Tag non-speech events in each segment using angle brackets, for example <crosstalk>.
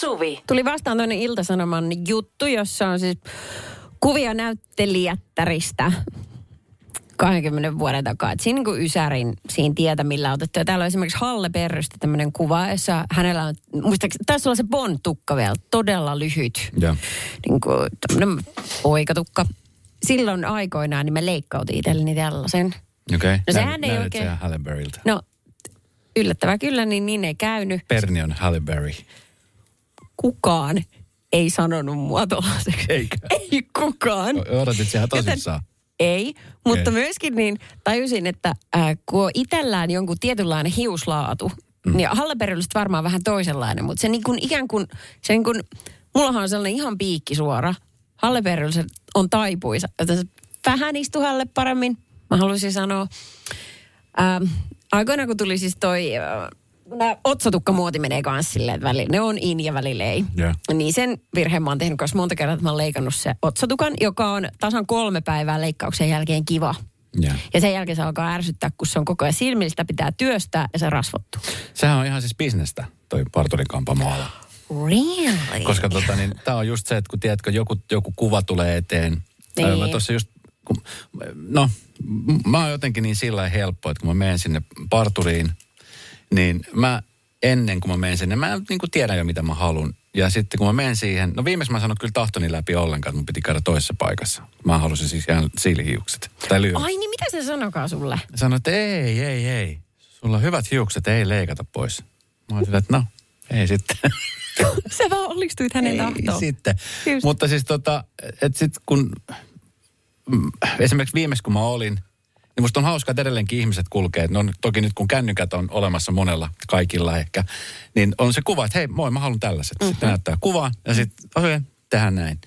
Suvi. Tuli vastaan toinen Ilta-Sanoman juttu, jossa on siis kuvia näyttelijättäristä 20 vuoden takaa. Et siinä niin kuin Ysärin siinä tietä, millä on otettu. Ja täällä on esimerkiksi Halle Perrystä tämmöinen kuva, jossa hänellä on, muistaakseni, taisi olla se Bond-tukka vielä, todella lyhyt. Joo. Niin kuin tämmöinen poikatukka. Silloin aikoinaan niin mä leikkautin itselleni tällaisen. Okei. No sehän ei oikein- se Halle Berryltä. No, yllättävää kyllä, niin niin ei käynyt. Perni on Halle Berry. Kukaan ei sanonut mua tuollaiseksi. Eikä. Ei kukaan. Odotit ihan tosissaan. Ei, mutta Okei. myöskin niin tajusin, että äh, kun on itsellään jonkun tietynlainen hiuslaatu, mm. niin Halleberrystä varmaan vähän toisenlainen, mutta se niin kuin ikään kuin, se niin kuin, mullahan on sellainen ihan piikki suora. Halleberryllä se on taipuisa, että se vähän istuhalle paremmin, mä haluaisin sanoa. Ähm, aikoinaan kun tuli siis toi, äh, nämä otsatukkamuoti menee kanssa silleen, että välillä ne on in ja välillä ei. Joo. Niin sen virheen mä oon tehnyt kanssa monta kertaa, että mä oon leikannut se otsatukan, joka on tasan kolme päivää leikkauksen jälkeen kiva. Joo. Ja sen jälkeen se alkaa ärsyttää, kun se on koko ajan silmillä, pitää työstää ja se rasvottuu. Sehän on ihan siis bisnestä, toi parturikampamoala. Really? Koska tota, niin, tää on just se, että kun tiedätkö, joku, joku kuva tulee eteen. Niin. Mä tuossa just, kun, no, mä oon jotenkin niin sillä helppo, että kun mä menen sinne parturiin, niin mä ennen kuin mä menen sinne, mä niin kuin tiedän jo mitä mä haluan. Ja sitten kun mä menen siihen, no viimeksi mä en sanonut kyllä tahtoni läpi ollenkaan, että mun piti käydä toisessa paikassa. Mä halusin siis ihan siilihiukset. Tai. Ai niin, mitä se sanokaa sulle? Sanoin, että ei, ei, ei. Sulla on hyvät hiukset, ei leikata pois. Mä olin sillä, että no, ei sitten. <laughs> Sä vaan onnistuit hänen tahtoon. sitten. Just. Mutta siis tota, että sit kun mm, esimerkiksi viimeksi kun mä olin, niin musta on hauskaa, että edelleenkin ihmiset kulkee. No toki nyt kun kännykät on olemassa monella, kaikilla ehkä, niin on se kuva, että hei moi, mä haluan tällaiset. Mm-hmm. Sitten näyttää kuvaa ja sitten okei, okay, tehdään näin.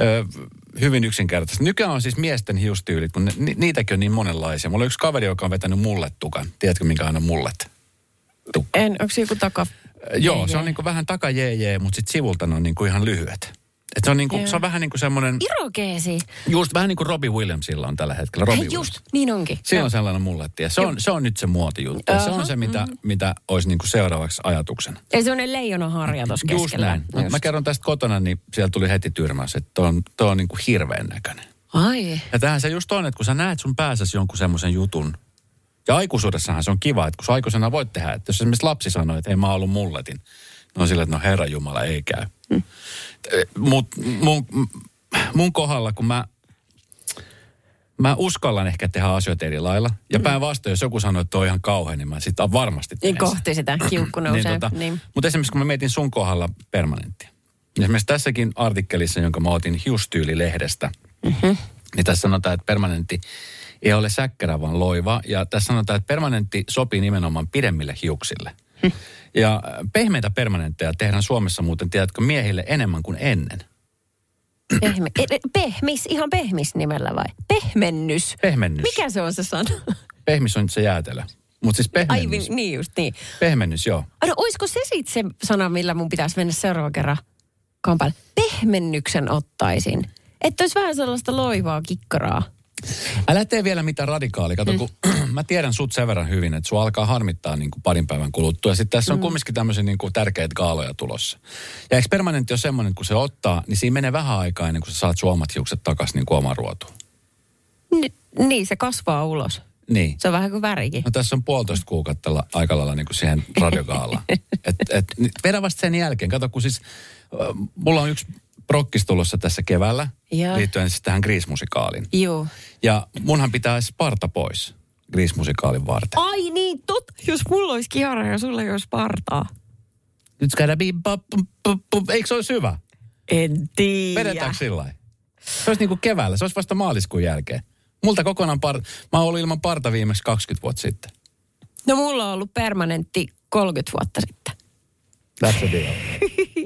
Ö, hyvin yksinkertaisesti. Nykyään on siis miesten hiustyylit, kun ni, niitäkin on niin monenlaisia. Mulla on yksi kaveri, joka on vetänyt mullet tukan. Tiedätkö, minkä aina mullet? Tukka. En, onko se joku taka? Joo, Jee, se on niin kuin vähän taka jee, jee mutta sitten sivulta ne on niin kuin ihan lyhyet. Et se, on niin kuin, Joo. se on vähän niin kuin semmoinen, Irokeesi. just vähän niin kuin Robbie Williamsilla on tällä hetkellä. Robbie Hei, just, Williams. niin onkin. Siinä on sellainen mulletti ja se on, se on nyt se muotijuttu. Ja se on se, mitä, mitä olisi niin kuin seuraavaksi ajatuksena. Ja se on ne leijonaharja tuossa Just keskellä. näin. Mut Mä kerron tästä kotona, niin siellä tuli heti tyrmäys, että toi on, toi on niin kuin hirveän näköinen. Ai. Ja tähän se just on, että kun sä näet sun päässäsi jonkun semmoisen jutun, ja aikuisuudessahan se on kiva, että kun sä aikuisena voit tehdä, että jos esimerkiksi lapsi sanoo, että ei mä ollut mulletin, no sillä, että no herra Jumala, ei käy. Mm. Mut mun, mun kohdalla, kun mä, mä uskallan ehkä tehdä asioita eri lailla, ja päinvastoin, jos joku sanoo, että toi on ihan kauhean, niin mä sitten varmasti teen Niin kohti sitä kiukku nousee. Niin, tota, niin. Mutta esimerkiksi kun mä mietin sun kohdalla permanenttia. Esimerkiksi tässäkin artikkelissa, jonka mä otin Hiustyylilehdestä, mm-hmm. niin tässä sanotaan, että permanentti ei ole säkkärä, vaan loiva. Ja tässä sanotaan, että permanentti sopii nimenomaan pidemmille hiuksille. Hm. Ja äh, pehmeitä permanentteja tehdään Suomessa muuten, tiedätkö, miehille enemmän kuin ennen. Pehme, e- e- pehmis, ihan pehmis nimellä vai? Pehmennys. Pehmennys. Mikä se on se sana? Pehmis on nyt se jäätelö. Mutta siis Ai pehmennys. vi- niin just niin. Pehmennys, joo. Ai No olisiko se sitten se sana, millä mun pitäisi mennä seuraava kerran kampalle? Pehmennyksen ottaisin. Että olisi vähän sellaista loivaa kikkaraa. Älä tee vielä mitään radikaali. Kato, kun <clears throat> mä tiedän sut sen verran hyvin, että sua alkaa harmittaa niin kuin parin päivän kuluttua. Sitten tässä on mm. kumminkin tämmöisiä niin kuin tärkeitä gaaloja tulossa. Ja eikö permanentti ole semmoinen, kun se ottaa, niin siinä menee vähän aikaa ennen kuin sä saat sun omat hiukset takaisin niin kuin omaan ruotuun. Ni- niin, se kasvaa ulos. Niin. Se on vähän kuin värikin. No tässä on puolitoista kuukautta la- aika lailla niin kuin siihen radiogaalaan. <laughs> et, et, vedä vasta sen jälkeen. Kato, kun siis, mulla on yksi prokkis tulossa tässä keväällä, Joo. liittyen siis tähän Grease-musikaaliin. Joo. Ja munhan pitää Sparta pois Grease-musikaalin varten. Ai niin, tot. Jos mulla olisi kiara ja sulla ei olisi partaa. Nyt gotta be pop. Eikö se olisi hyvä? En tiedä. Vedetäänkö sillä? Se olisi niin kuin keväällä, se olisi vasta maaliskuun jälkeen. Multa kokonaan par... Mä oon ollut ilman parta viimeksi 20 vuotta sitten. No mulla on ollut permanentti 30 vuotta sitten. That's a deal. <laughs>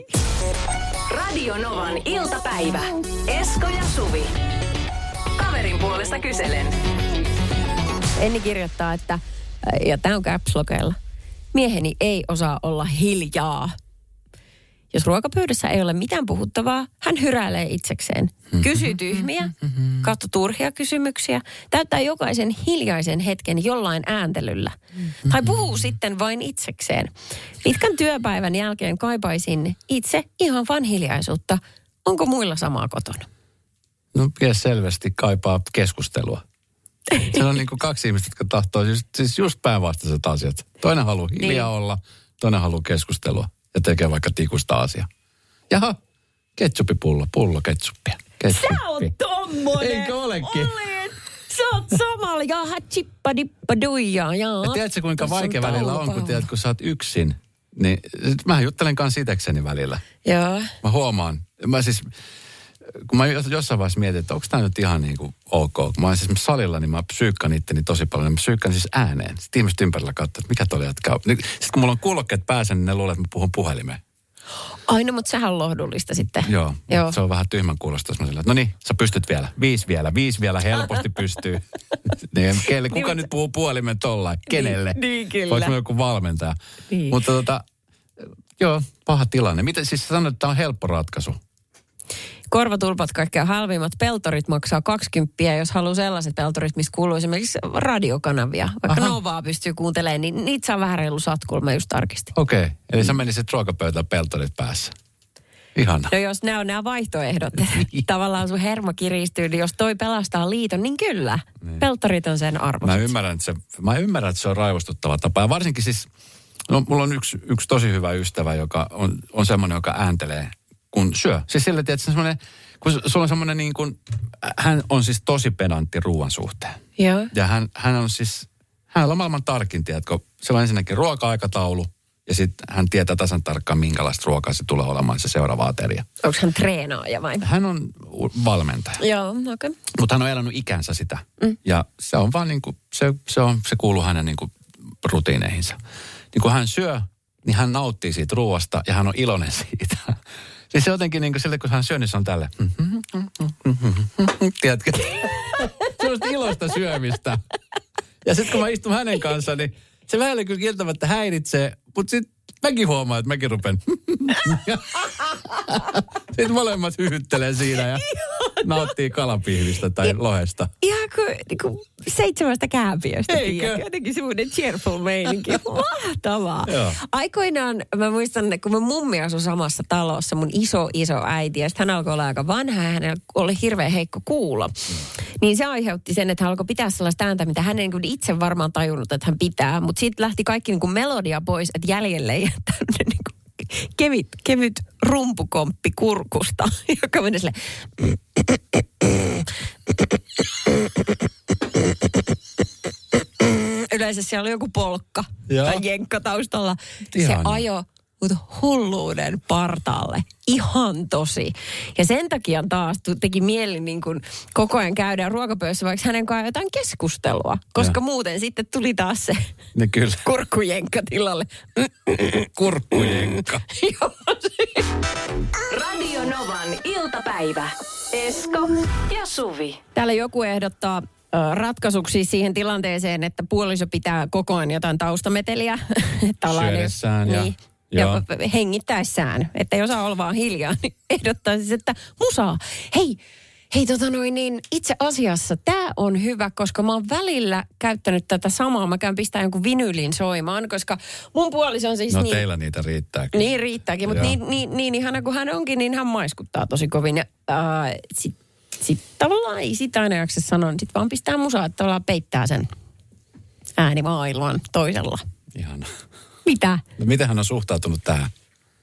Radio Novan iltapäivä. Esko ja Suvi. Kaverin puolesta kyselen. Enni kirjoittaa, että, ja tämä on caps mieheni ei osaa olla hiljaa. Jos ruokapöydässä ei ole mitään puhuttavaa, hän hyräilee itsekseen. Kysyy tyhmiä, katso turhia kysymyksiä, täyttää jokaisen hiljaisen hetken jollain ääntelyllä. Tai puhuu sitten vain itsekseen. Pitkän työpäivän jälkeen kaipaisin itse ihan vain hiljaisuutta. Onko muilla samaa kotona? No mies selvästi kaipaa keskustelua. Se on niin kuin kaksi ihmistä, jotka tahtoo siis, siis just päinvastaiset asiat. Toinen haluaa hiljaa Niin. olla, toinen haluaa keskustelua ja tekee vaikka tikusta asia. Jaha, ketsupipullo, pullo ketsuppia. Ketsuppi. Sä oot tommonen! Eikö olekin? Olet! Sä oot samalla, jaha, chippa dippa duija, jaa. Ja tiedätkö kuinka on vaikea välillä on, kun, tiedät, kun sä oot yksin. Niin sit mä juttelen kanssa itekseni välillä. Joo. Mä huomaan. Mä siis, kun mä jos- jossain vaiheessa mietin, että onko tämä nyt ihan niin kuin ok. Kun mä olen siis salilla, niin mä psyykkaan itteni tosi paljon. Niin mä psyykkaan siis ääneen. Sitten ihmiset ympärillä katsoo, että mikä toi. Niin, Sitten kun mulla on kuulokkeet päässä, niin ne luulee, että mä puhun puhelimeen. Aina, mutta sehän on lohdullista sitten. Joo, Joo. se on vähän tyhmän kuulosta. jos sillä, no niin, sä pystyt vielä. Viisi vielä, viisi vielä helposti pystyy. <laughs> niin, kelle, kuka Niin, nyt puhuu puhelimen tollain? Kenelle? niin, kyllä. Voiko joku valmentaja? Niin. Mutta tota, joo, paha tilanne. Miten siis sanoit, että tämä on helppo ratkaisu? Korvatulpat kaikkein halvimmat peltorit maksaa 20, jos haluaa sellaiset peltorit, missä kuuluu esimerkiksi radiokanavia. Vaikka Aha. Novaa pystyy kuuntelemaan, niin niitä saa vähän reilu satkulla, mä just tarkistin. Okei, okay. eli sä menisit ruokapöytään peltorit päässä. Ihana. No jos nämä on nämä vaihtoehdot, <laughs> tavallaan sun hermo kiristyy, niin jos toi pelastaa liiton, niin kyllä. Peltorit on sen arvo. Mä ymmärrän, että se, mä ymmärrän, että se on raivostuttava tapa. Ja varsinkin siis, no, mulla on yksi, yksi tosi hyvä ystävä, joka on, on semmoinen, joka ääntelee, kun syö. Siis sillä, että semmoinen, kun sulla on semmoinen niin kuin, hän on siis tosi pedantti ruoan suhteen. Joo. Ja hän, hän on siis, hänellä on maailman tarkin, tiedätkö, se on ensinnäkin ruoka-aikataulu, ja sitten hän tietää tasan tarkkaan, minkälaista ruokaa se tulee olemaan se seuraava ateria. Onko hän treenaaja vai? Hän on valmentaja. Joo, okei. Okay. Mutta hän on elänyt ikänsä sitä. Mm. Ja se on vaan niin kuin, se, se, on, se kuuluu hänen niin kuin rutiineihinsa. Niin kun hän syö, niin hän nauttii siitä ruoasta ja hän on iloinen <laughs> siitä. Siis se jotenkin niin kuin sille, kun hän syö, niin se on tälle. Tiedätkö? Sellaista iloista syömistä. Ja sitten kun mä istun hänen kanssaan, niin se välillä kyllä kieltämättä häiritsee, mutta sitten mäkin huomaan, että mäkin rupen. <laughs> sitten molemmat hyhyttelee siinä ja nauttii kalapihvistä tai lohesta. Ihan kuin, niin kuin seitsemästä kääpiöstä. Eikö? Jotenkin semmoinen cheerful meininki. <laughs> Mahtavaa. Joo. Aikoinaan mä muistan, kun mun mummi asui samassa talossa, mun iso iso äiti, ja sitten hän alkoi olla aika vanha ja hänellä oli hirveän heikko kuulo. Niin se aiheutti sen, että hän alkoi pitää sellaista ääntä, mitä hän ei niin itse varmaan tajunnut, että hän pitää. Mutta siitä lähti kaikki niin kuin melodia pois, että jäljelle ei tämmöinen niin kuin kevyt, kevyt rumpukomppi kurkusta, <laughs> joka meni sille yleensä siellä oli joku polkka Joo. tai jenkka taustalla. Ihana. Se ajo mut hulluuden partaalle. Ihan tosi. Ja sen takia taas teki mieli niin kuin koko ajan käydä ruokapöydässä vaikka hänen kanssaan jotain keskustelua. Koska Joo. muuten sitten tuli taas se Niin kyllä. <laughs> kurkkujenkka tilalle. <laughs> Kurkkujenkka. <laughs> Radio Novan iltapäivä. Esko ja Suvi. Täällä joku ehdottaa ratkaisuksi siihen tilanteeseen, että puoliso pitää koko ajan jotain taustameteliä. Syödessään ja- niin, joo. Ja hengittäessään. Että osaa olla vaan hiljaa, <laughs> niin ehdottaisin, että musaa. Hei, hei tota noin, niin itse asiassa tämä on hyvä, koska mä oon välillä käyttänyt tätä samaa. Mä käyn pistää jonkun vinyylin soimaan, koska mun puoliso on siis No niin... teillä niitä riittää. kyllä. Niin riittääkin, mutta niin, niin, niin ihana kuin hän onkin, niin hän maiskuttaa tosi kovin. Ja äh, sit, sit tavallaan ei sitä aina jaksa sanoa, niin sit vaan pistää musaa, että tavallaan peittää sen äänimaailman toisella. Ihana. Mitä? No miten hän on suhtautunut tähän?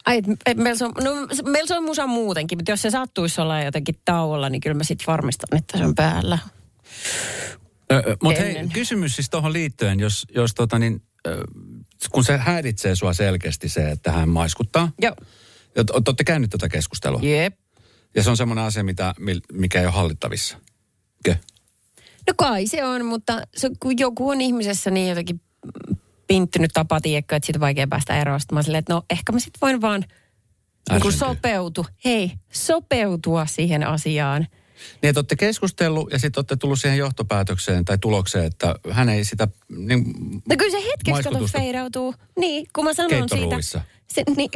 Ai, et, et meillä, se on, no, meillä se on musa muutenkin, mutta jos se sattuisi olla jotenkin tauolla, niin kyllä mä sitten varmistan, että se on päällä. Mutta hei, kysymys siis tuohon liittyen, jos, jos tota niin, ö, kun se häiritsee sua selkeästi se, että hän maiskuttaa. Joo. Olette käynyt tätä keskustelua. Jep. Ja se on semmoinen asia, mitä, mikä ei ole hallittavissa. Kö? No kai se on, mutta se, kun joku on ihmisessä niin jotenkin pinttynyt tapa, tiedätkö, että siitä on vaikea päästä eroon. Sitten mä silleen, että no ehkä mä sitten voin vaan niin kuin sopeutu. Hei, sopeutua siihen asiaan. Niin, että olette keskustellut ja sitten olette tullut siihen johtopäätökseen tai tulokseen, että hän ei sitä... Niin, No kyllä se hetkeksi kato feidautuu. Niin, kun mä sanon siitä. Se, niin,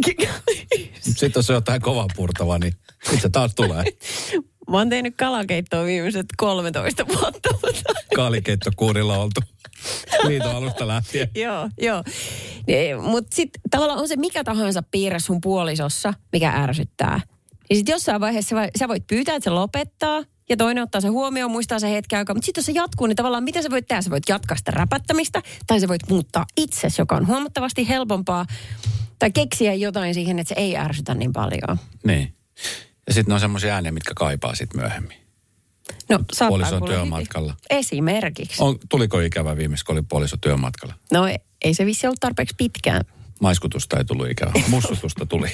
<laughs> Sitten jos on jotain kovaa purtavaa, niin sitten se taas tulee. <laughs> mä oon tehnyt kalakeittoa viimeiset 13 vuotta. Mutta... Kaalikeittokuurilla oltu liiton alusta lähtien. <laughs> joo, joo. Mutta sitten tavallaan on se mikä tahansa piirre sun puolisossa, mikä ärsyttää. Niin sitten jossain vaiheessa vai- sä voit pyytää, että se lopettaa. Ja toinen ottaa se huomioon, muistaa se hetken aikaa. Mutta sitten jos se jatkuu, niin tavallaan mitä sä voit tehdä? Sä voit jatkaa sitä räpättämistä. Tai sä voit muuttaa itsesi, joka on huomattavasti helpompaa. Tai keksiä jotain siihen, että se ei ärsytä niin paljon. Niin. Ja sitten on semmoisia ääniä, mitkä kaipaa sitten myöhemmin. No, Puoliso työmatkalla. Esimerkiksi. On, tuliko ikävä viimeis, kun oli puoliso työmatkalla? No ei, ei se vissi ollut tarpeeksi pitkään. Maiskutusta ei tullut ikävä. Mussutusta tuli.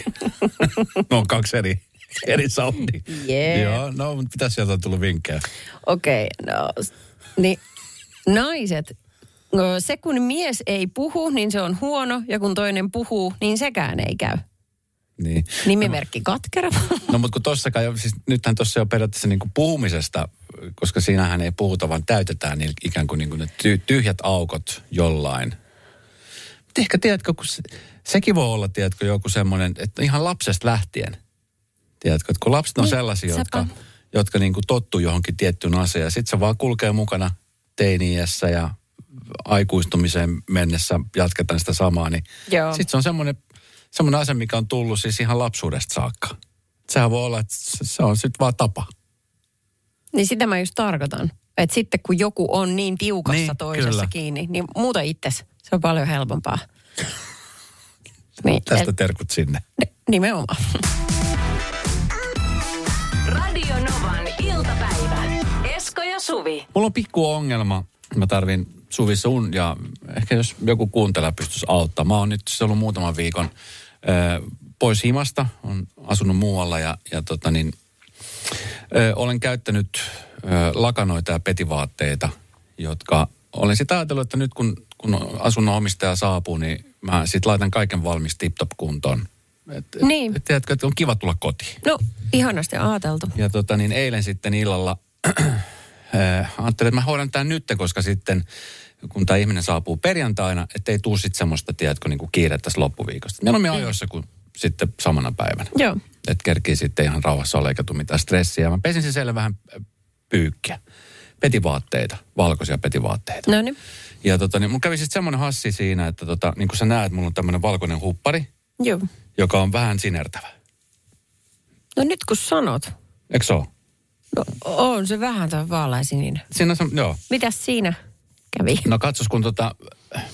no on kaksi eri, eri soundia. Yeah. Joo, no mutta mitä sieltä on tullut vinkkejä? Okei, okay, no, niin naiset, se kun mies ei puhu, niin se on huono, ja kun toinen puhuu, niin sekään ei käy. Niin. Nimimerkki katkera. No mutta kun tossakaan, siis nythän tuossa jo periaatteessa niin kuin puhumisesta, koska siinähän ei puhuta, vaan täytetään niin ikään kuin, niin kuin ne ty- tyhjät aukot jollain. Mutta ehkä tiedätkö, kun se, sekin voi olla, tiedätkö, joku semmoinen, että ihan lapsesta lähtien. Tiedätkö, että kun lapset on Niin, sellaisia, jotka, sepä. jotka niin kuin tottuu johonkin tiettyyn asiaan, ja sitten se vaan kulkee mukana teini-iässä ja aikuistumiseen mennessä jatketaan sitä samaa, niin sitten se on semmoinen, semmoinen asia, mikä on tullut siis ihan lapsuudesta saakka. Sehän voi olla, että se on sitten vaan tapa. niin sitä mä just tarkoitan. Että sitten kun joku on niin tiukassa Niin, toisessa kyllä. kiinni, niin muuta itses. Se on paljon helpompaa. <laughs> Niin, Tästä et- terkut sinne. nimenomaan. Radio Novan iltapäivä. Esko ja Suvi. Mulla on pikku ongelma. Mä tarvin Suvi sun ja ehkä jos joku kuuntelija pystyisi auttamaan. Mä oon nyt se ollut muutaman viikon ö, pois himasta. on asunut muualla ja, ja tota niin, ö, olen käyttänyt ö, lakanoita ja petivaatteita, jotka olen sitä ajatellut, että nyt kun, kun asunnon omistaja saapuu, niin mä sit laitan kaiken valmis tip-top kuntoon. Et, et, Niin. et, tiedätkö, että on kiva tulla kotiin. No, ihanasti ajateltu. Ja tota niin, eilen sitten illalla äh, ajattelin, että mä hoidan tämän nyt, koska sitten kun tämä ihminen saapuu perjantaina, ettei tuu sitten semmoista, tiedätkö, niin kuin kiirettä tässä loppuviikosta. Mieluummin ajoissa kuin sitten samana päivänä. Joo. Että kerkii sitten ihan rauhassa olla eikä tule mitään stressiä. Mä pesin sen siellä vähän äh, pyykkiä. Petivaatteita, valkoisia petivaatteita. No niin. Ja tota, niin mun kävi sitten semmoinen hassi siinä, että tota, niin kuin sä näet, mulla on tämmöinen valkoinen huppari, Joo. joka on vähän sinertävä. No nyt kun sanot. Eikö se ole? No, on se vähän tämä vaaleansininen. Siinä on se, joo. Mitäs siinä kävi? No katsos, kun tota,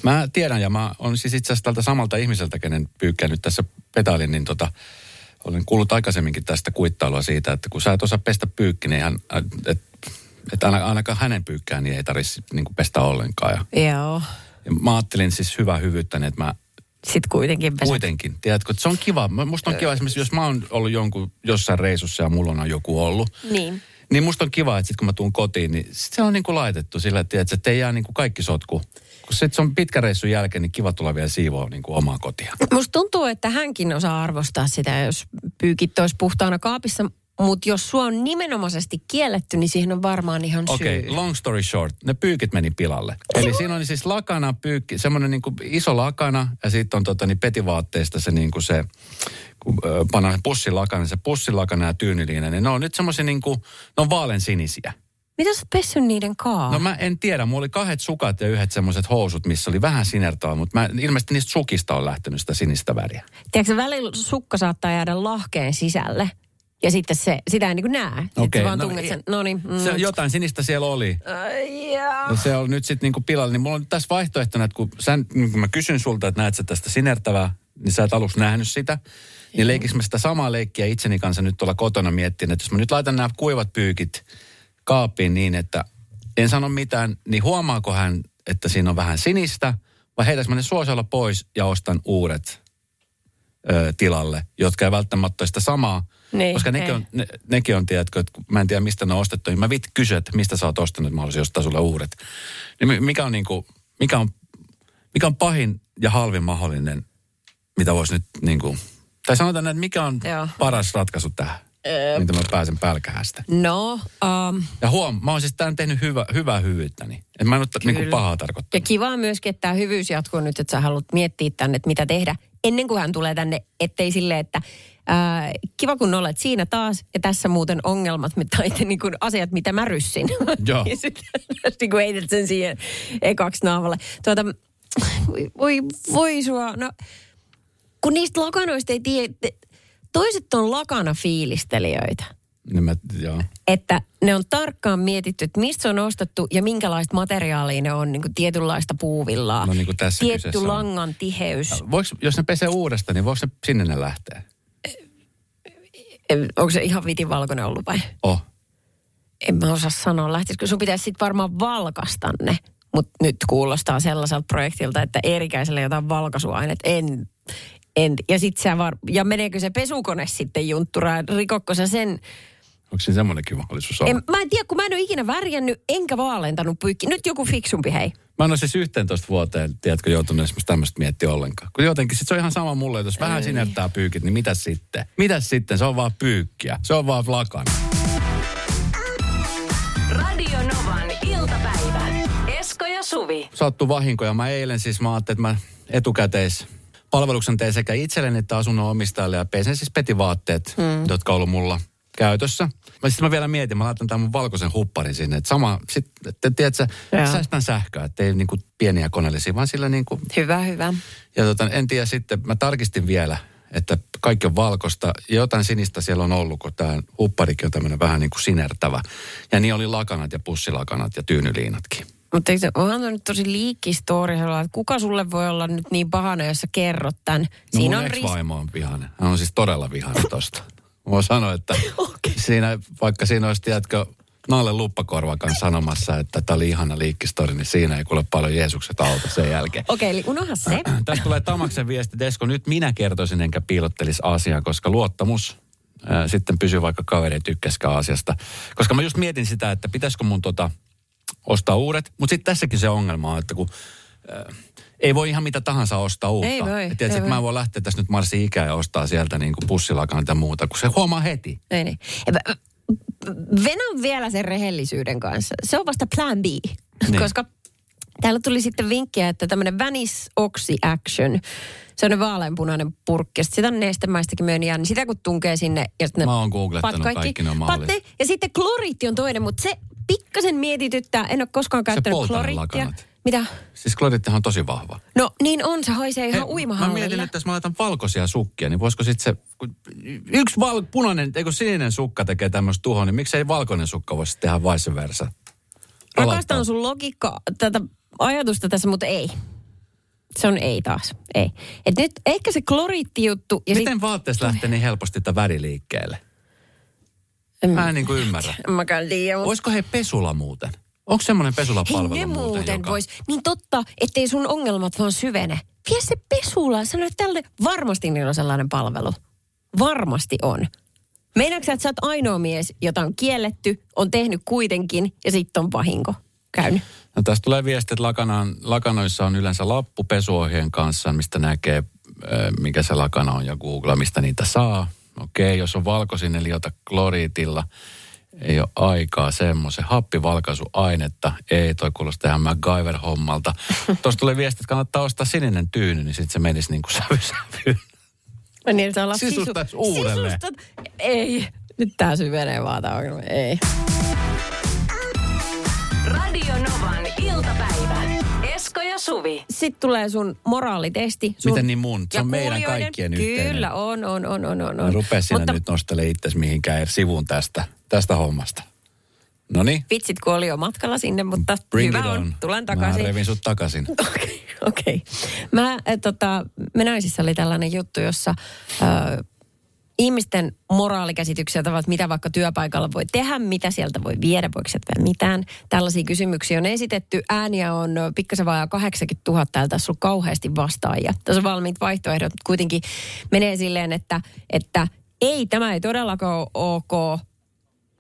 mä tiedän ja mä on siis itse asiassa tältä samalta ihmiseltä, kenen pyykkää nyt tässä petailin, niin tota, olen kuullut aikaisemminkin tästä kuittailua siitä, että kun sä et osaa pestä pyykki, niin hän, et, et aina- ainakaan hänen pyykkään niin ei tarvitse niin pestä ollenkaan. Ja, Joo. ja mä ajattelin siis hyvää hyvyyttäni, että mä Sitten kuitenkin pesät. kuitenkin, tiedätkö, että se on kiva. Musta on kiva esimerkiksi, jos mä oon ollut jonkun jossain reissussa ja mulla on joku ollut, Niin. niin musta on kiva, että sit kun mä tuun kotiin, niin sit se on niinku laitettu sillä, että, että ei jää niinku kaikki sotku. Kun sit se on pitkä reissun jälkeen, niin kiva tulla vielä siivoa niinku omaa kotia. Musta tuntuu, että hänkin osaa arvostaa sitä, jos pyykit olisi puhtaana kaapissa. Mutta jos sua on nimenomaisesti kielletty, niin siihen on varmaan ihan syy. Okei, okay, long story short, ne pyykit meni pilalle. Eli siinä on siis lakana, pyykki, semmoinen niinku iso lakana ja sitten on tota, niin petivaatteista se niinku se, kun pannaan pussilakana, se pussilakana ja tyyniliina, niin ne on nyt semmoisia niinku, ne on vaaleansinisiä. Mitä sä oot pessyt niiden kaa? No mä en tiedä, mulla oli kahdet sukat ja yhdet semmoiset housut, missä oli vähän sinertoa, mutta mä, ilmeisesti niistä sukista on lähtenyt sitä sinistä väriä. Tiedätkö, välillä sukka saattaa jäädä lahkeen sisälle. Ja sitten se, sitä ei niin näe. Sitten Okei, sä vaan no tunget ei- sen, no niin. Mm. Se, jotain sinistä siellä oli. Ai jaa. Ja se on nyt sitten niinku pilalla. Niin mulla on tässä vaihtoehtona, että kun, sä, niin kun mä kysyn sulta, että näet sä tästä sinertävää, niin sä et aluksi nähnyt sitä. Niin leikikö mä sitä samaa leikkiä itseni kanssa nyt tuolla kotona miettin, että jos mä nyt laitan nämä kuivat pyykit kaappiin niin, että en sano mitään, niin huomaako hän, että siinä on vähän sinistä, vai heitäks mä ne suosiolla pois ja ostan uudet ö, tilalle, jotka ei välttämättä ole sitä samaa. Niin, koska nekin ei. on, ne, nekin on, tiedätkö, että mä en tiedä mistä ne on ostettu, niin mä viit kysyä, että mistä sä oot ostanut, että mä haluaisin ostaa sulle uudet. Niin mi- mikä on niinku, mikä on, mikä on pahin ja halvin mahdollinen, mitä voisi nyt niinku, tai sanotaan, että mikä on Joo. paras ratkaisu tähän? mitä mä pääsen pälkähästä. No, um, Ja huom, mä oon siis tämän tehnyt hyvä, hyvää hyvyyttäni. Et mä en ole niin pahaa ja tarkoittanut. kiva myöskin, että tämä hyvyys jatkuu nyt, että sä haluat miettiä tänne, että mitä tehdä ennen kuin hän tulee tänne, ettei silleen, että ää, kiva kun olet siinä taas ja tässä muuten ongelmat tai niin kuin asiat, mitä mä ryssin. <laughs> Joo. ja sitten <laughs> niin kuin heität sen siihen ekaksi naavalle. Tuota, voi, voi, voi sua, no kun niistä lakanoista ei tiedä, toiset on lakana fiilistelijöitä Niin mä, joo. että ne on tarkkaan mietitty, että mistä se on ostettu ja minkälaista materiaalia ne on, niin kuin tietynlaista puuvillaa. No niin kuin tässä Tietty kyseessä on. langan tiheys. Voiko, jos ne pesee uudestaan, niin voiko ne sinne ne lähteä? Onko se ihan vitin valkoinen ollut vai? Oh. En mä osaa sanoa. Lähtisikö sun pitäisi sitten varmaan valkasta ne? Mutta nyt kuulostaa sellaiselta projektilta, että Eerikäiselle jotain valkaisuaineet. En, en. Ja sit sä var... ja meneekö se pesukone sitten juntturaan? Rikokko sä sen? Onko siinä semmoinenkin mahdollisuus olla? En, mä en tiedä, kun mä en ole ikinä värjännyt enkä vaalentanut pyykki. Nyt joku fiksumpi, hei. Mä en ole siis 11 vuoteen, tiedätkö, joutunut esimerkiksi tämmöistä miettiä ollenkaan. Kun jotenkin sit se on ihan sama mulle, että jos vähän sinertää pyykit, niin mitä sitten? Mitä sitten? Se on vaan pyykkiä. Se on vaan lakana. Radio Novan iltapäivä. Esko ja Suvi. Sattu vahinko ja mä eilen siis mä ajattelin, että mä etukäteis palveluksen tein sekä itselleni että asunnon omistajalle ja pesen siis petivaatteet, mm. jotka on ollut mulla käytössä. Mä sitten mä vielä mietin, mä laitan tämän mun valkoisen hupparin sinne, että sama, sit, että tiedätkö, säästän sähköä, että ei niinku pieniä koneellisia, vaan sillä niinku Hyvä, hyvä. Ja tota, en tiedä sitten, mä tarkistin vielä, että kaikki on valkoista ja jotain sinistä siellä on ollut, kun tämä hupparikin on tämmöinen vähän niin kuin sinertävä. Ja niin oli lakanat ja pussilakanat ja tyynyliinatkin. Mutta eikö se, onhan nyt tosi liikkistori, että kuka sulle voi olla nyt niin pahana, jos sä kerrot tämän. No Siinä mun on ris- on vihainen. Hän on siis todella vihainen tosta. Mä voin sanoa, että <laughs> siinä, vaikka siinä olisi, tiedätkö, Naalle Luppakorvan kanssa sanomassa, että tämä oli ihana liikkistori, niin siinä ei kuule paljon Jeesukset auta sen jälkeen. Okei, eli unoha se. Tästä tulee Tamaksen viesti, Desko, nyt minä kertoisin enkä piilottelisi asiaa, koska luottamus ää, sitten pysyy vaikka kaveri tykkäskään asiasta. Koska mä just mietin sitä, että pitäisikö mun tota, ostaa uudet, mutta sitten tässäkin se ongelma on, että kun ää, ei voi ihan mitä tahansa ostaa uutta. Ei voi, Et tiedätkö, ei että mä voi. voin lähteä tässä nyt marssi ikään ja ostaa sieltä niin kuin pussilakanat ja muuta, kun se huomaa heti. Ei niin. Venä vielä sen rehellisyyden kanssa. Se on vasta plan B. Niin. Koska täällä tuli sitten vinkkiä, että tämmöinen Vanis Oxy Action, se on ne vaaleanpunainen purkki, ja sit sitä on nestemäistäkin myöniä, niin sitä kun tunkee sinne. Ja sit ne Mä oon googlettanut pat kaikki ne patte, Ja sitten kloriitti on toinen, mutta se pikkasen mietityttää. En ole koskaan käyttänyt kloriittia. lakanat. Mitä? Siis klorittihan on tosi vahva. No niin on, se haisee ihan Hei, Mä mietin, että jos mä laitan valkoisia sukkia, niin voisiko sitten se... Yksi val, punainen, eikö sininen sukka tekee tämmöistä tuhoa, niin miksei valkoinen sukka voisi tehdä vice versa? Rakastan sun logiikka, tätä ajatusta tässä, mutta ei. Se on ei taas, ei. Et nyt ehkä se kloriittijuttu ja Miten vaatteessa lähtee niin helposti tätä väriliikkeelle? sit... Mä en niin kuin ymmärrä. En mäkään tiedä, mutta... Olisiko he pesula muuten? Onko semmoinen Hei, pesulapalvelu ne muuten? muuten joka- vois. Niin totta, ettei sun ongelmat vaan syvene. Vie se pesula. Sano, että tälle varmasti niillä on sellainen palvelu. Varmasti on. Meinaatko sä, että sä oot ainoa mies, jota on kielletty, on tehnyt kuitenkin ja sitten on vahinko käynyt? No, tästä tulee viesti, että lakanaan, lakanoissa on yleensä lappu pesuohjeen kanssa, mistä näkee, ö, mikä se lakana on ja Google, mistä niitä saa. Okei, jos on valkoisin eli ota kloriitilla, ei ole aikaa semmoisen happivalkaisuainetta. Ei, toi kuulostaa ihan MacGyver-hommalta. <laughs> Tuosta tulee viesti, että kannattaa ostaa sininen tyyny, niin sitten se menisi niin kuin sävysävyyn. No niin, että ollaan Sisustaisi uudelleen. Sisustat- Ei. Nyt tää syvenee vaan tää ongelma. Ei. Radio Novan iltapäivä. Esko ja Suvi. Sitten tulee sun moraalitesti. Sun Miten niin mun? Se on meidän kaikkien yhteinen. Kyllä, on, on, on, on, on. Mä on. rupea sinä Mutta nyt nostele itsesi mihinkään sivuun tästä, tästä hommasta. No niin, vitsit, kun oli jo matkalla sinne, mutta bring hyvä on. on. Tulen Mä takaisin. revin sut takaisin. <laughs> Okei, okei. Mä, äh, tota, me naisissa oli tällainen juttu, jossa äh, ihmisten moraalikäsityksiä tavat, mitä vaikka työpaikalla voi tehdä, mitä sieltä voi viedä, voiko sieltä mitään. Tällaisia kysymyksiä on esitetty. Ääniä on pikkasen vajaa 80 000, täällä tässä on kauheasti vastaajia. Tässä on valmiit vaihtoehdot, mutta kuitenkin menee silleen, että, että ei, tämä ei todellakaan ole ok,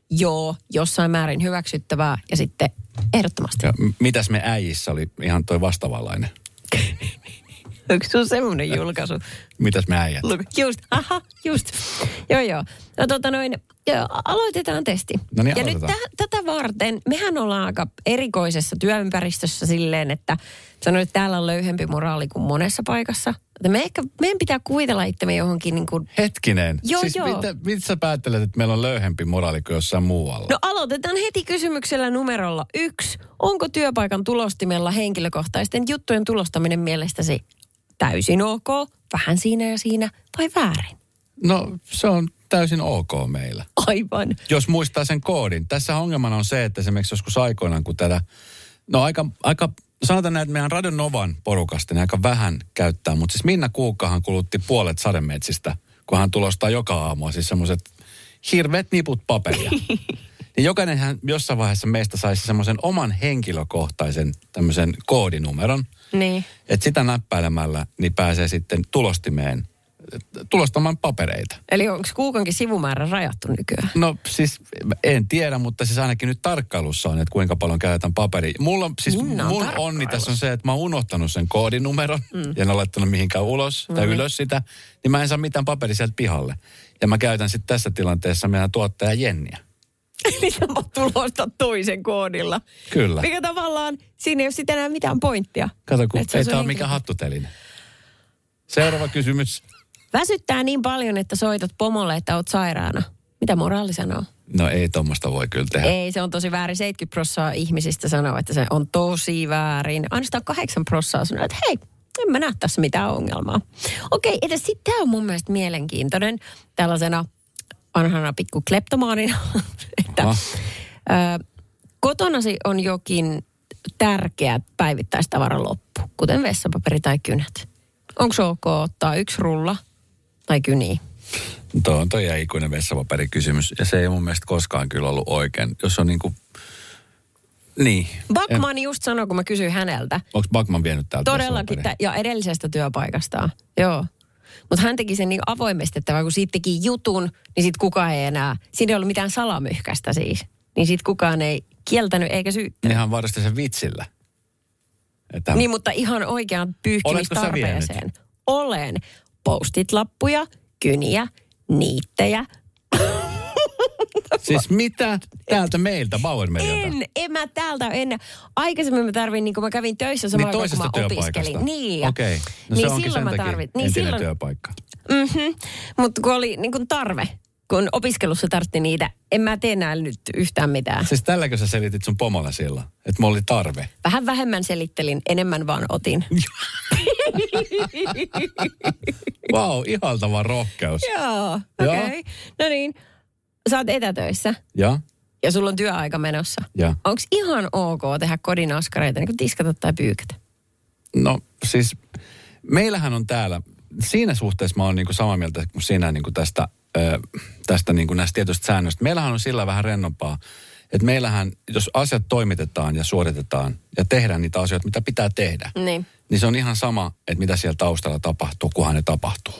joo, jossain määrin hyväksyttävää ja sitten ehdottomasti. Ja mitäs me äijissä oli ihan toi vastaavanlainen? <laughs> Onko sun semmoinen julkaisu? Mitäs me äijät? Just, aha, just. Joo, joo. No tota noin, Ja aloitetaan testi. No niin, ja nyt aloitetaan. tä- tätä varten, mehän ollaan aika erikoisessa työympäristössä silleen, että sanoin, että täällä on löyhempi moraali kuin monessa paikassa. Että me ehkä, meidän pitää kuvitella itsemme johonkin niin kuin, Hetkinen. Joo, siis joo. Mitä, mitä sä päättelet, että meillä on löyhempi moraali kuin jossain muualla? No aloitetaan heti kysymyksellä numerolla yksi. Onko työpaikan tulostimella henkilökohtaisten juttujen tulostaminen mielestäsi täysin ok, vähän siinä ja siinä vai väärin? No se on täysin ok meillä. Aivan. Jos muistaa sen koodin. Tässä ongelmana on se, että esimerkiksi joskus aikoinaan, kun tätä, no aika, aika sanotaan näin, että meidän Radio Novan porukasta niin aika vähän käyttää, mutta siis Minna Kuukkahan kulutti puolet sademetsistä, kun hän tulostaa joka aamu, siis semmoiset hirveät niput paperia. <laughs> niin jokainenhan jossain vaiheessa meistä saisi semmoisen oman henkilökohtaisen tämmöisen koodinumeron, Niin. että sitä näppäilemällä niin pääsee sitten tulostimeen tulostamaan papereita. Eli onko kuukankin sivumäärä rajattu nykyään? No siis en tiedä, mutta siis ainakin nyt tarkkailussa on, että kuinka paljon käytetään paperia. Mulla on, siis Minna on mun onni tässä on se, että mä oon unohtanut sen koodinumeron mm. ja en ole laittanut mihinkään ulos tai ylös sitä, niin mä en saa mitään paperia sieltä pihalle. Ja mä käytän sitten tässä tilanteessa meidän tuottaja Jenniä. <laughs> Eli sä voit tulostaa toisen koodilla. Kyllä. Mikä tavallaan, siinä ei ole sitten enää mitään pointtia. Kato, kun ei tämä ole henkilö- mikään hattuteline. Seuraava kysymys. Väsyttää niin paljon, että soitat pomolle, että oot sairaana. Mitä moraali sanoo? No ei tuommoista voi kyllä tehdä. Ei, se on tosi väärin. 70 prosenttia ihmisistä sanoo, että se on tosi väärin. Ainoastaan 8 prosenttia sanoo, että hei, en mä näe tässä mitään ongelmaa. Okei, edes sitten tämä on mun mielestä mielenkiintoinen tällaisena vanhana pikku kleptomaanina, <laughs> että Aha. ö, kotonasi on jokin tärkeä päivittäistavara loppu, kuten vessapaperi tai kynät. Onko ok ottaa yksi rulla tai kyniä? Tuo on toi ikuinen vessapaperikysymys. Ja se ei mun mielestä koskaan kyllä ollut oikein. Jos on niinku... Niin. Backman just sanoi, kun mä kysyin häneltä, Onko Backman vienyt täältä Todellakin, ja edellisestä työpaikastaan, joo. Mutta hän teki sen niin avoimesti, että kun siitä teki jutun, niin sitten kukaan ei enää, siinä ei ollut mitään salamyhkästä siis. Niin sitten kukaan ei kieltänyt eikä syyttänyt. Niin hän varasti sen vitsillä. Että Niin, mutta ihan oikeaan pyyhkimistarpeeseen. Olen. Postit-lappuja, kyniä, niittejä. Siis mitä täältä meiltä, Bauer? En, en mä täältä en. Aikaisemmin mä tarvin, niin kun mä kävin töissä samaan Niin kun mä opiskelin. Niin, Okei. No niin se silloin mä tarvit. Niin silloin, työpaikka. Mm-hmm. Mutta kun oli niin kuin tarve, kun opiskelussa tartti niitä, en mä tee enää nyt yhtään mitään. Siis tälläkö sä selitit sun pomolle silloin, että mulla oli tarve? Vähän vähemmän selittelin, enemmän vaan otin. <laughs> Vau, wow, ihaltava rohkeus. Joo. okei. Okay. No niin, sä oot etätöissä Ja? ja sulla on työaika menossa. Ja. Onko ihan ok tehdä kodin askareita, niin kuin tiskata tai pyykätä? No siis, meillähän on täällä, siinä suhteessa mä oon niinku samaa mieltä kuin sinä niinku tästä, ö, tästä niinku näistä tietystä säännöistä. Meillähän on sillä vähän rennompaa, että meillähän, jos asiat toimitetaan ja suoritetaan ja tehdään niitä asioita, mitä pitää tehdä, Niin. niin se on ihan sama, että mitä siellä taustalla tapahtuu, kunhan ne tapahtuu,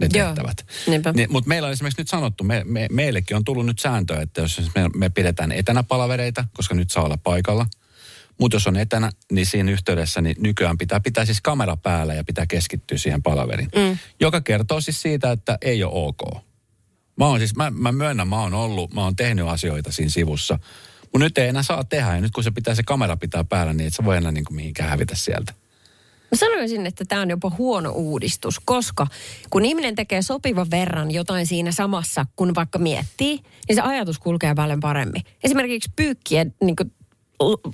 ne tehtävät. niinpä. Niin, mutta meillä on esimerkiksi nyt sanottu, me, me, meillekin on tullut nyt sääntö, että jos me, me pidetään etänä palavereita, koska nyt saa olla paikalla, mutta jos on etänä, niin siinä yhteydessä niin nykyään pitää pitää siis kamera päällä ja pitää keskittyä siihen palaveriin. Mm. Joka kertoo siis siitä, että ei ole ok. Mä oon siis, mä, mä myönnän, mä oon ollut, mä oon tehnyt asioita siinä sivussa. Mutta nyt ei enää saa tehdä. Ja nyt kun se pitää, se kamera pitää päällä, niin et sä voi enää niin kuin mihinkään hävitä sieltä. Mä sanoisin, että tämä on jopa huono uudistus, koska kun ihminen tekee sopivan verran jotain siinä samassa, kun vaikka miettii, niin se ajatus kulkee paljon paremmin. Esimerkiksi pyykkien niin kuin,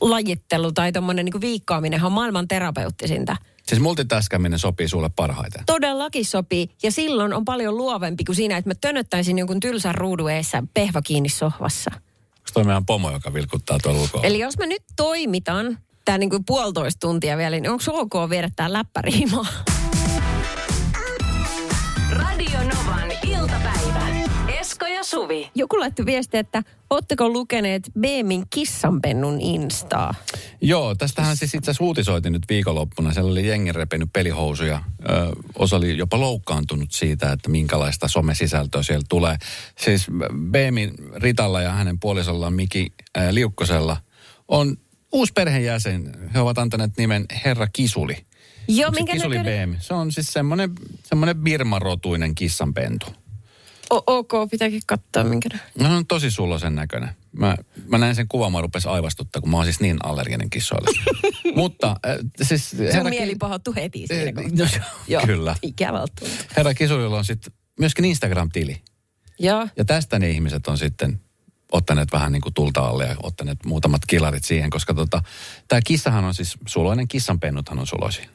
lajittelu tai tuommoinen niin viikkaaminenhan on maailman terapeuttisinta. Siis multitaskaminen sopii sulle parhaiten. Todellakin sopii, ja silloin on paljon luovempi kuin siinä, että mä tönöttäisin jonkun tylsän ruudun eessä pehva kiinni sohvassa. Onko toi meidän pomo, joka vilkuttaa tuolla ulkoa? Eli jos mä nyt toimitan tää niin kuin puolitoista tuntia vielä, niin onko ok viedä tää läppäriimaa? Radio Novan iltapäivä. Esko ja Suvi. Joku laittoi viestiä, että ootteko lukeneet Beemin kissanpennun instaa? Joo, tästähän siis itse asiassa uutisoitiin nyt viikonloppuna. Siellä oli jengi repinyt pelihousuja. Ö, osa oli jopa loukkaantunut siitä, että minkälaista somesisältöä siellä tulee. Siis Beemin Ritalla ja hänen puolisollaan Miki äh, Liukkosella on uusi perheenjäsen. He ovat antaneet nimen Herra Kisuli. Joo, Onko se minkä Kisuli näköinen? Beemi? Se on siis semmoinen, semmoinen birmarotuinen kissanpentu. O- ok, pitääkin katsoa minkä. No se on tosi sulosen näköinen. Mä, mä näin sen kuvan, mä rupes aivastuttaa, kun mä oon siis niin allerginen kissoille. <laughs> Mutta äh, siis... Sun herra mieli pahoittui heti siinä Eh, <laughs> no, Joo, Kyllä. Ikävältä. Herra Kisulilla on sitten myöskin Instagram-tili. Joo. Ja tästä ne ihmiset on sitten ottaneet vähän niin kuin tulta alle ja ottaneet muutamat kilarit siihen, koska tota, tämä kissahan on siis suloinen, kissanpennuthan on suloisia.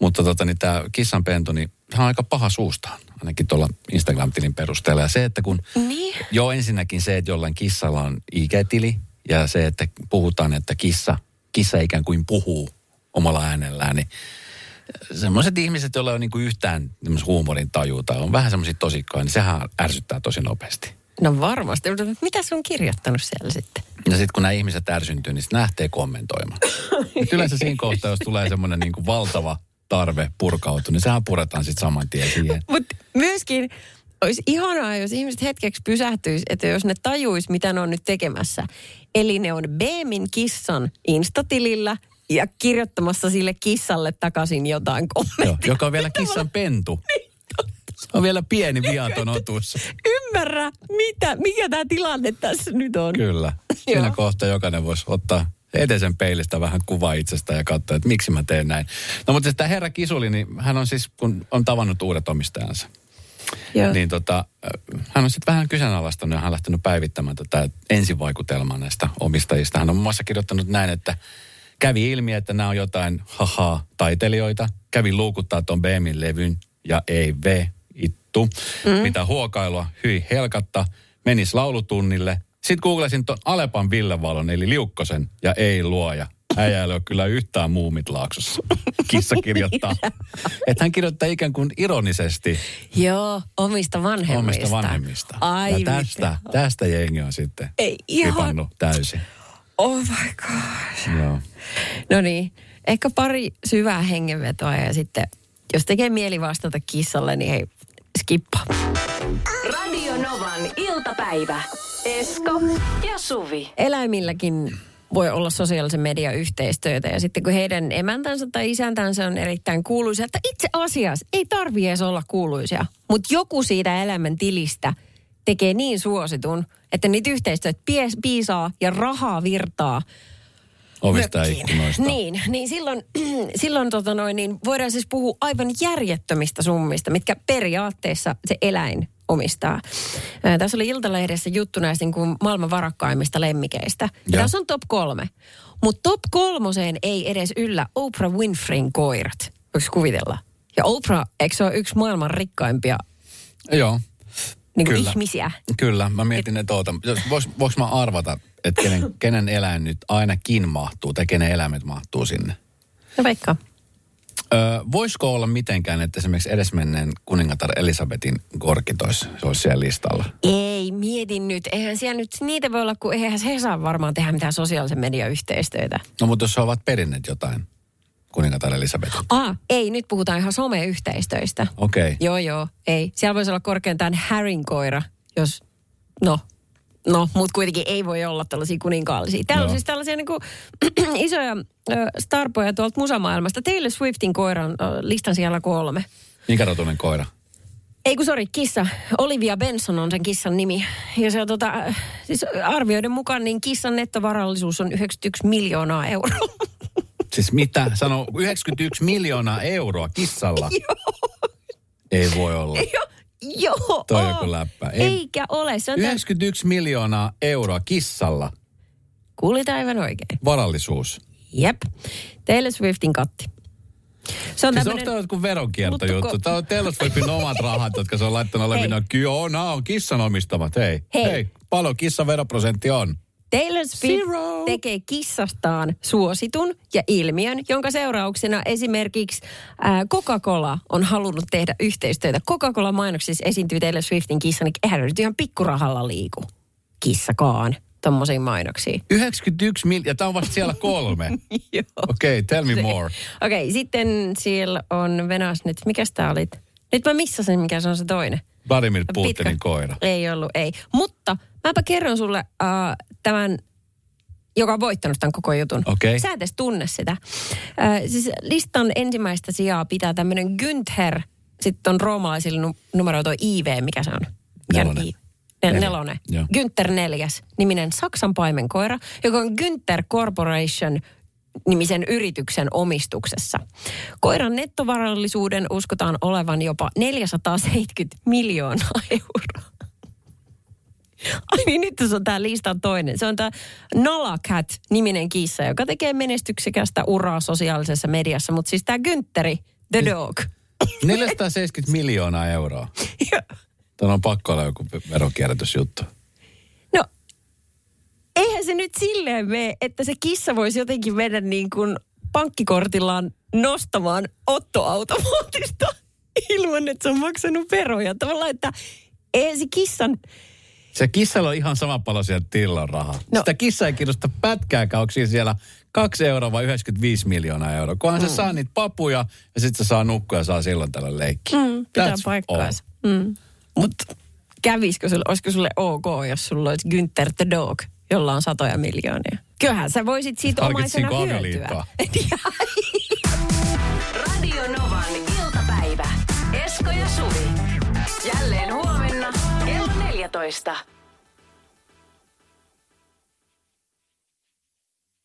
Mutta tota, niin tämä kissanpentu, niin hän on aika paha suustaan, ainakin tuolla Instagram-tilin perusteella. Ja se, että kun, Niin. jo ensinnäkin se, että jollain kissalla on IG-tili, ja se, että puhutaan, että kissa, kissa ikään kuin puhuu omalla äänellään, niin semmoiset ihmiset, joilla on niin kuin yhtään huumorin tajua tai on vähän semmoisia tosikkoja, niin sehän ärsyttää tosi nopeasti. No varmasti. Mutta mitä sun on kirjoittanut siellä sitten? Ja sitten kun nämä ihmiset ärsyntyy, niin sitten lähtee kommentoimaan. Mut yleensä siinä kohtaa, jos tulee semmoinen niin kuin valtava tarve purkautua, niin sehän puretaan sitten saman tien siihen. Mutta myöskin olisi ihanaa, jos ihmiset hetkeksi pysähtyisi, että jos ne tajuis, mitä ne on nyt tekemässä. Eli ne on Beemin kissan instatilillä ja kirjoittamassa sille kissalle takaisin jotain Joo, kommenttia. joka on vielä kissan pentu. Se on vielä pieni viaton otus. Ymmärrä, mitä, mikä tämä tilanne tässä nyt on. Kyllä. Siinä Joo. kohtaa jokainen voisi ottaa eteisen peilistä vähän kuvaa itsestä ja katsoa, että miksi mä teen näin. No mutta tämä herra Kisuli, niin hän on siis, kun on tavannut uudet omistajansa, Joo. niin tota, äh, hän on sitten vähän kyseenalaistanut ja hän on lähtenyt päivittämään tätä ensivaikutelmaa näistä omistajista. Hän on muun muassa kirjoittanut näin, että kävi ilmi, että nämä on jotain haha taiteilijoita. Kävi luukuttaa tuon BMin levyn ja ei ve ittu. Mm. Mitä huokailua, hyi helkatta. Menis laulutunnille. Sitten googlasin tuon Alepan Villevalon eli Liukkosen ja ei luoja. Äijä ei ole kyllä yhtään muumit laaksossa. <laughs> Kissa kirjoittaa. Että hän kirjoittaa ikään kuin ironisesti Joo, omista vanhemmista. omista vanhemmista. Ai ja tästä, tästä jengi on sitten Ei ihan- täysin. Oh my god. Joo. No niin, ehkä pari syvää hengenvetoa ja sitten, jos tekee mieli vastata kissalle, niin hei, skippa. Radio Novan iltapäivä. Esko ja Suvi. Eläimilläkin voi olla sosiaalisen median yhteistyötä ja sitten kun heidän emäntänsä tai isäntänsä on erittäin kuuluisia, että itse asiassa ei tarvi edes olla kuuluisia, mutta joku siitä elämän tilistä tekee niin suositun, että niitä yhteistyöt pies, piisaa ja rahaa virtaa Ovista ja mökkiin. ikkunoista. Niin, niin silloin, <clears throat> silloin tota noin, niin voidaan siis puhua aivan järjettömistä summista, mitkä periaatteessa se eläin omistaa. Ää, tässä oli Iltalehdessä juttu näistä niin kuin maailman varakkaimmista lemmikeistä. Ja Joo. tässä on top kolme. Mutta top kolmoseen ei edes yllä Oprah Winfreyn koirat. Voiko kuvitella? Ja Oprah, eikö se ole yksi maailman rikkaimpia Joo, niin kuin Kyllä. ihmisiä? kyllä. Mä mietin, että oota, vois, voiko mä arvata, että kenen, <laughs> kenen eläin nyt ainakin mahtuu, tai kenen eläimet mahtuu sinne? No vaikka. Öö, voisiko olla mitenkään, että esimerkiksi edesmenneen kuningatar Elisabetin korkitois, se olisi siellä listalla? Ei, mietin nyt. Eihän siellä nyt niitä voi olla, kun eihän se saa varmaan tehdä mitään sosiaalisen median yhteistyötä. No mutta jos he ovat perinneet jotain, kuningatar Elisabetin. Ah, ei, nyt puhutaan ihan someyhteistöistä. Okei. Okay. Joo, joo, ei. Siellä voisi olla korkeintaan Harryn koira, jos, no, no, mutta kuitenkin ei voi olla tällaisia kuninkaallisia. Täällä on siis tällaisia niin kuin, <clears throat> isoja ö, starpoja tuolta musamaailmasta. Taylor Swiftin koiran ö, listan siellä kolme. Minkä rotunen koira? Ei kun sori, kissa. Olivia Benson on sen kissan nimi. Ja se on tota, siis arvioiden mukaan niin kissan nettovarallisuus on 91 miljoonaa euroa. <laughs> Siis mitä? Sano 91 miljoonaa euroa kissalla. <laughs> Ei voi olla. <laughs> Joo, joo. Toi on joku läppä. Ei- Eikä ole. Se on tämän, 91 miljoonaa euroa kissalla. kuulit aivan oikein. Varallisuus. Jep. Taylor Swiftin katti. Se on Siis tämmönen... onko joku veronkiertojuttu? Luttukko- Tämä on Taylor Swiftin omat <laughs> rahat, jotka se on laittanut olevinaan. Joo, nämä on kissan omistamat. Hei, Hei. hei. paljon kissan veroprosentti on? Taylor Swift Zero. tekee kissastaan suositun ja ilmiön, jonka seurauksena esimerkiksi ää, Coca-Cola on halunnut tehdä yhteistyötä. Coca-Cola-mainoksissa esiintyy Taylor Swiftin kissa, niin eihän nyt ihan pikkurahalla liiku. Kissakaan tommosiin mainoksiin. 91 miljoonaa, ja tämä on vasta siellä kolme. <laughs> Okei, okay, tell me more. Okei, okay, sitten siellä on Venas nyt. Mikäs tää olit? Nyt mä missasin, mikä se on se toinen. Vladimir Pitkä. Putinin koira. Ei ollut, ei. Mutta mäpä kerron sulle äh, tämän, joka on voittanut tämän koko jutun. Okei. Sä et edes tunne sitä. Äh, siis listan ensimmäistä sijaa pitää tämmöinen Günther, sitten on roomalaisilla nu- numero toi IV, mikä se on? Nelonen. Nel- Neljä. nelonen. Joo. Günther neljäs, niminen Saksan paimenkoira, joka on Günther Corporation nimisen yrityksen omistuksessa. Koiran nettovarallisuuden uskotaan olevan jopa 470 miljoonaa euroa. <laughs> Ai niin, nyt tässä on tämä listan toinen. Se on tämä Nala Cat-niminen kissa, joka tekee menestyksekästä uraa sosiaalisessa mediassa. Mutta siis tämä Güntteri, the dog. <laughs> 470 miljoonaa euroa. <laughs> Tämä on pakko olla joku veronkierrätysjuttu. No, eihän se nyt silleen mene, että se kissa voisi jotenkin mennä niin kuin pankkikortillaan nostamaan ottoautomaatista ilman, että se on maksanut veroja. Tavallaan, että eihän se kissan... Se kissalla on ihan sama palo sieltä tillan rahaa. No. Sitä kissa ei kiinnosta pätkääkään, onko siinä siellä 2 euroa vai 95 miljoonaa euroa. Kunhan mm. se saa niitä papuja ja sitten se saa nukkua ja saa silloin tällä leikkiä. Mm, pitää That's paikkaansa. Mm. Mutta kävisikö sulle, olisiko sulle ok, jos sulla olisi Günther the Dog, jolla on satoja miljoonia? Kyllähän sä voisit siitä omaisena hyötyä. <laughs> Radio Novan iltapäivä. Esko ja Suvi. Jälleen huomenna kello 14.